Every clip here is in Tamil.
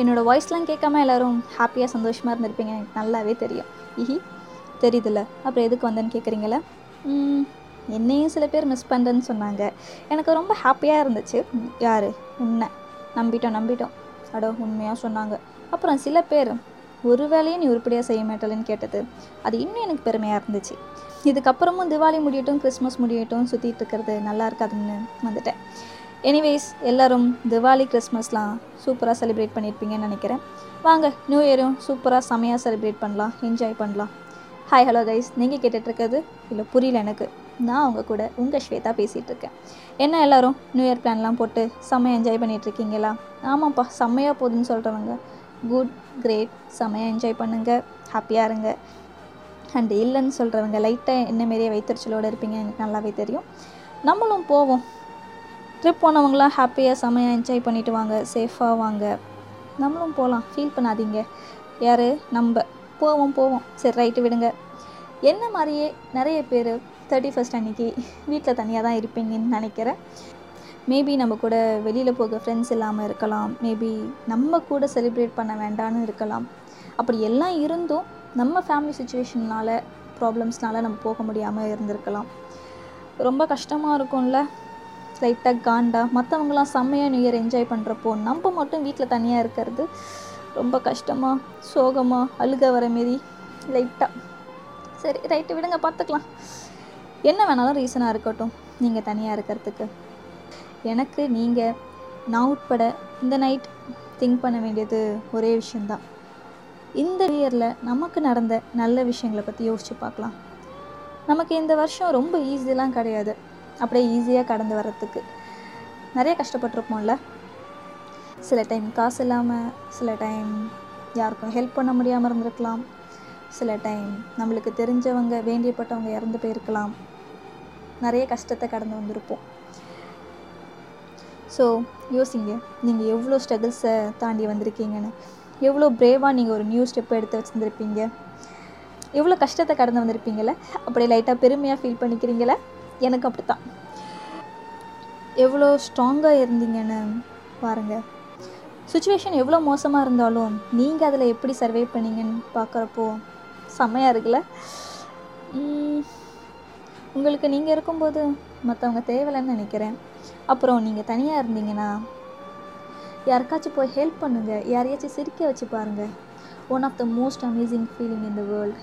என்னோடய வாய்ஸ்லாம் கேட்காம எல்லோரும் ஹாப்பியாக சந்தோஷமாக இருந்திருப்பீங்க. எனக்கு நல்லாவே தெரியும். இஹி தெரியுதுல்ல? அப்புறம் எதுக்கு வந்தேன்னு கேட்குறீங்களா என்னையும் சில பேர் மிஸ் பண்ணுறேன்னு சொன்னாங்க. எனக்கு ரொம்ப ஹாப்பியாக இருந்துச்சு. யார்? உன்னை. நம்பிட்டோம் நம்பிட்டோம். அடோ உண்மையாக சொன்னாங்க. அப்புறம் சில பேர் ஒரு வேலையும் நீ உருப்படியாக செய்ய மாட்டலன்னு கேட்டது. அது இன்னும் எனக்கு பெருமையாக இருந்துச்சு. இதுக்கப்புறமும் திவாலி முடியட்டும் கிறிஸ்மஸ் முடியட்டும் சுற்றிட்டு இருக்கிறது நல்லா இருக்காதுன்னு வந்துட்டேன். எனிவேஸ் எல்லோரும் திவாலி கிறிஸ்மஸ்லாம் சூப்பராக செலிப்ரேட் பண்ணியிருப்பீங்கன்னு நினைக்கிறேன். வாங்க நியூ இயரும் சூப்பராக செமையாக செலிப்ரேட் பண்ணலாம் என்ஜாய் பண்ணலாம். ஹாய் ஹலோ கைஸ் நீங்கள் கேட்டுட்ருக்கிறது இல்லை புரியல எனக்கு. நான் அவங்க கூட உங்கள் ஸ்வேதா பேசிகிட்ருக்கேன் என்ன எல்லோரும் நியூ இயர் பிளான்லாம் போட்டு செம்மையாக என்ஜாய் பண்ணிகிட்ருக்கீங்களா ஆமாப்பா செம்மையாக போகுதுன்னு சொல்கிறவங்க குட் கிரேட் செம்மையாக என்ஜாய் பண்ணுங்கள் ஹாப்பியாக இருங்க. அண்ட் இல்லைன்னு சொல்கிறவங்க லைட்டாக என்ன மாரியே வைத்தறிச்சலோடு இருப்பீங்க எனக்கு நல்லாவே தெரியும். நம்மளும் போவோம். ட்ரிப் போனவங்களாம் ஹாப்பியாக செம்மையாக என்ஜாய் பண்ணிவிட்டு வாங்க சேஃபாக வாங்க. நம்மளும் போகலாம் ஃபீல் பண்ணாதீங்க. யார்? நம்ம. போவோம் போவோம். சரி ரைட்டு விடுங்க. என்ன மாதிரியே நிறைய பேர் தேர்ட்டி ஃபஸ்ட் அன்றைக்கி வீட்டில் தனியாக தான் இருப்பீங்கன்னு நினைக்கிறேன். மேபி நம்ம கூட வெளியில் போக ஃப்ரெண்ட்ஸ் இல்லாமல் இருக்கலாம். மேபி நம்ம கூட செலிப்ரேட் பண்ண வேண்டான்னு இருக்கலாம். அப்படி எல்லாம் இருந்தும் நம்ம ஃபேமிலி சுச்சுவேஷனால் ப்ராப்ளம்ஸ்னால நம்ம போக முடியாமல் இருந்திருக்கலாம். ரொம்ப கஷ்டமாக இருக்கும்ல. லைட்டாக காண்டா மற்றவங்களாம் செம்மையாக நியூ இயர் என்ஜாய் பண்ணுறப்போ நம்ம மட்டும் வீட்டில் தனியாக இருக்கிறது ரொம்ப கஷ்டமாக சோகமாக அழுக வர மாரி லைட்டாக சரி ரைட்டு விடுங்க பார்த்துக்கலாம். என்ன வேணாலும் ரீசனாக இருக்கட்டும் நீங்கள் தனியாக இருக்கிறதுக்கு. எனக்கு நீங்கள் நான் உட்பட இந்த நைட் திங்க் பண்ண வேண்டியது ஒரே விஷயந்தான் இந்த இயரில் நமக்கு நடந்த நல்ல விஷயங்களை பற்றி யோசித்து பார்க்கலாம். நமக்கு இந்த வருஷம் ரொம்ப ஈஸியெலாம் கிடையாது. அப்படியே ஈஸியாக கடந்து வர்றதுக்கு. நிறைய கஷ்டப்பட்டிருப்போம்ல. சில டைம் காசு இல்லாமல் சில டைம் யாருக்கும் ஹெல்ப் பண்ண முடியாமல் இருந்திருக்கலாம். சில டைம் நம்மளுக்கு தெரிஞ்சவங்க வேண்டியப்பட்டவங்க இறந்து போயிருக்கலாம். நிறைய கஷ்டத்தை கடந்து வந்திருப்போம். ஸோ யோசிங்க. நீங்கள் எவ்வளோ ஸ்ட்ரகிள்ஸை தாண்டி வந்திருக்கீங்கன்னு. எவ்வளோ பிரேவாக நீங்கள் ஒரு நியூ ஸ்டெப் எடுத்து வச்சுருந்துருப்பீங்க. எவ்வளோ கஷ்டத்தை கடந்து வந்திருப்பீங்களே அப்படியே லைட்டாக பெருமையாக ஃபீல் பண்ணிக்கிறீங்களே எனக்கு அப்படி தான் எவ்வளோ ஸ்ட்ராங்காக இருந்தீங்கன்னு பாருங்கள் சுச்சுவேஷன் எவ்வளோ மோசமாக இருந்தாலும் நீங்கள் அதில் எப்படி சர்வே பண்ணீங்கன்னு பார்க்குறப்போ செம்மையாக இருக்குல்ல? உங்களுக்கு நீங்கள் இருக்கும்போது மற்றவங்க தேவையில்லைன்னு நினைக்கிறேன். அப்புறம் நீங்கள் தனியாக இருந்தீங்கன்னா யாருக்காச்சும் போய் ஹெல்ப் பண்ணுங்கள் யாரையாச்சும் சிரிக்க வச்சு பாருங்கள் one of the most amazing feeling in the world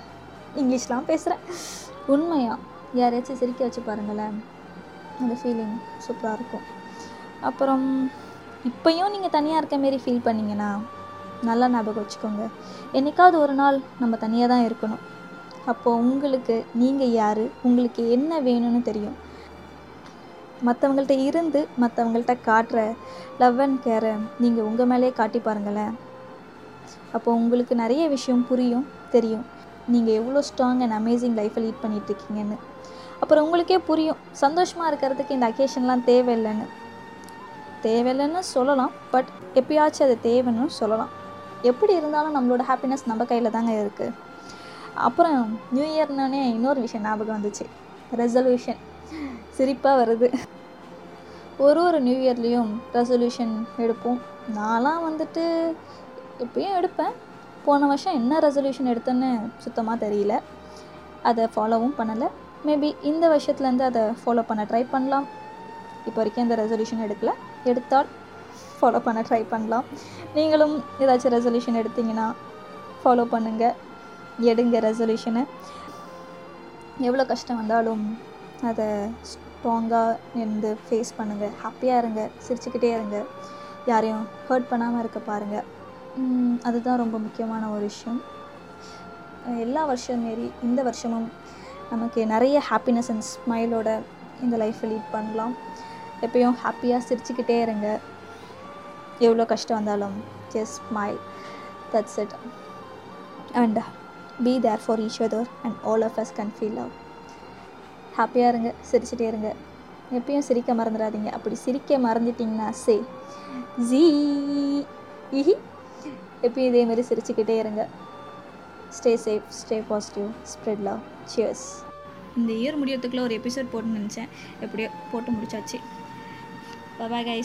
இங்கிலீஷ்லாம் பேசுகிறேன் உண்மையாக யாரையாச்சும் சிரிக்க வச்சு பாருங்களேன். அந்த ஃபீலிங் சூப்பராக இருக்கும். அப்புறம் இப்போயும் நீங்கள் தனியாக இருக்க மாரி ஃபீல் பண்ணிங்கன்னா நல்லா ஞாபகம் வச்சுக்கோங்க. என்றைக்காவது ஒரு நாள் நம்ம தனியாக தான் இருக்கணும். அப்போது உங்களுக்கு நீங்கள் யார் உங்களுக்கு என்ன வேணும்னு தெரியும். மற்றவங்கள்ட்ட இருந்து மற்றவங்கள்ட்ட காட்டுற லவ் அண்ட் கேரை நீங்கள் உங்கள் மேலேயே காட்டி பாருங்களேன். அப்போ உங்களுக்கு நிறைய விஷயம் புரியும் தெரியும். நீங்கள் எவ்வளோ ஸ்ட்ராங் அண்ட் அமேசிங் லைஃப்பை லீட் பண்ணிகிட்ருக்கீங்கன்னு அப்புறம் உங்களுக்கே புரியும் சந்தோஷமாக இருக்கிறதுக்கு இந்த அக்கேஷன்லாம் தேவையில்லைன்னு. தேவையில்லைன்னு சொல்லலாம் பட் எப்பயாச்சும் அது தேவைன்னு சொல்லலாம். எப்படி இருந்தாலும் நம்மளோட ஹாப்பினஸ் நம்ம கையில் தாங்க இருக்குது அப்புறம் நியூ இயர்னோடனே இன்னொரு விஷயம் ஞாபகம் வந்துச்சு. ரெசல்யூஷன் சிரிப்பாக வருது. ஒரு ஒரு நியூ இயர்லேயும் ரெசல்யூஷன் எடுப்போம். நான்லாம் வந்துட்டு எப்பயும் எடுப்பேன். போன வருஷம் என்ன ரெசல்யூஷன் எடுத்தேன்னு சுத்தமாக தெரியல. அதை ஃபாலோவும் பண்ணலை. மேபி இந்த வருஷத்துலேருந்து அதை ஃபாலோ பண்ண ட்ரை பண்ணலாம். இப்போ வரைக்கும் இந்த ரெசல்யூஷன் எடுக்கல. எடுத்தால் ஃபாலோ பண்ண ட்ரை பண்ணலாம். நீங்களும் ஏதாச்சும் ரெசல்யூஷன் எடுத்தீங்கன்னா ஃபாலோ பண்ணுங்கள் எடுங்க ரெசல்யூஷனை எவ்வளோ கஷ்டம் வந்தாலும் அதை ஸ்ட்ராங்காக இருந்து ஃபேஸ் பண்ணுங்கள் ஹாப்பியாக இருங்க. சிரிச்சுக்கிட்டே இருங்க. யாரையும் ஹர்ட் பண்ணாமல் இருக்க பாருங்கள் அதுதான் ரொம்ப முக்கியமான ஒரு விஷயம். எல்லா வருஷம் மாரி இந்த வருஷமும் நமக்கு நிறைய ஹாப்பினஸ் அண்ட் ஸ்மைலோட இந்த லைஃப்பை லீட் பண்ணலாம். எப்பயும் ஹாப்பியாக சிரிச்சுக்கிட்டே இருங்க. எவ்வளோ கஷ்டம் வந்தாலும் just smile that's it and be there for each other and all of us can feel love ஹாப்பியாக இருங்க சிரிச்சிட்டே இருங்க. எப்பயும் சிரிக்க மறந்துடாதீங்க. அப்படி சிரிக்க மறந்துட்டிங்கன்னா சே ஜீ இஹி. எப்பயும் இதேமாரி சிரிச்சுக்கிட்டே இருங்க. Stay safe stay positive spread love cheers இந்த இயர் முடியறதுக்குள்ள ஒரு எபிசோட் போட்டுன்னு நினச்சேன். எப்படியோ போட்டு முடிச்சாச்சு. Bye guys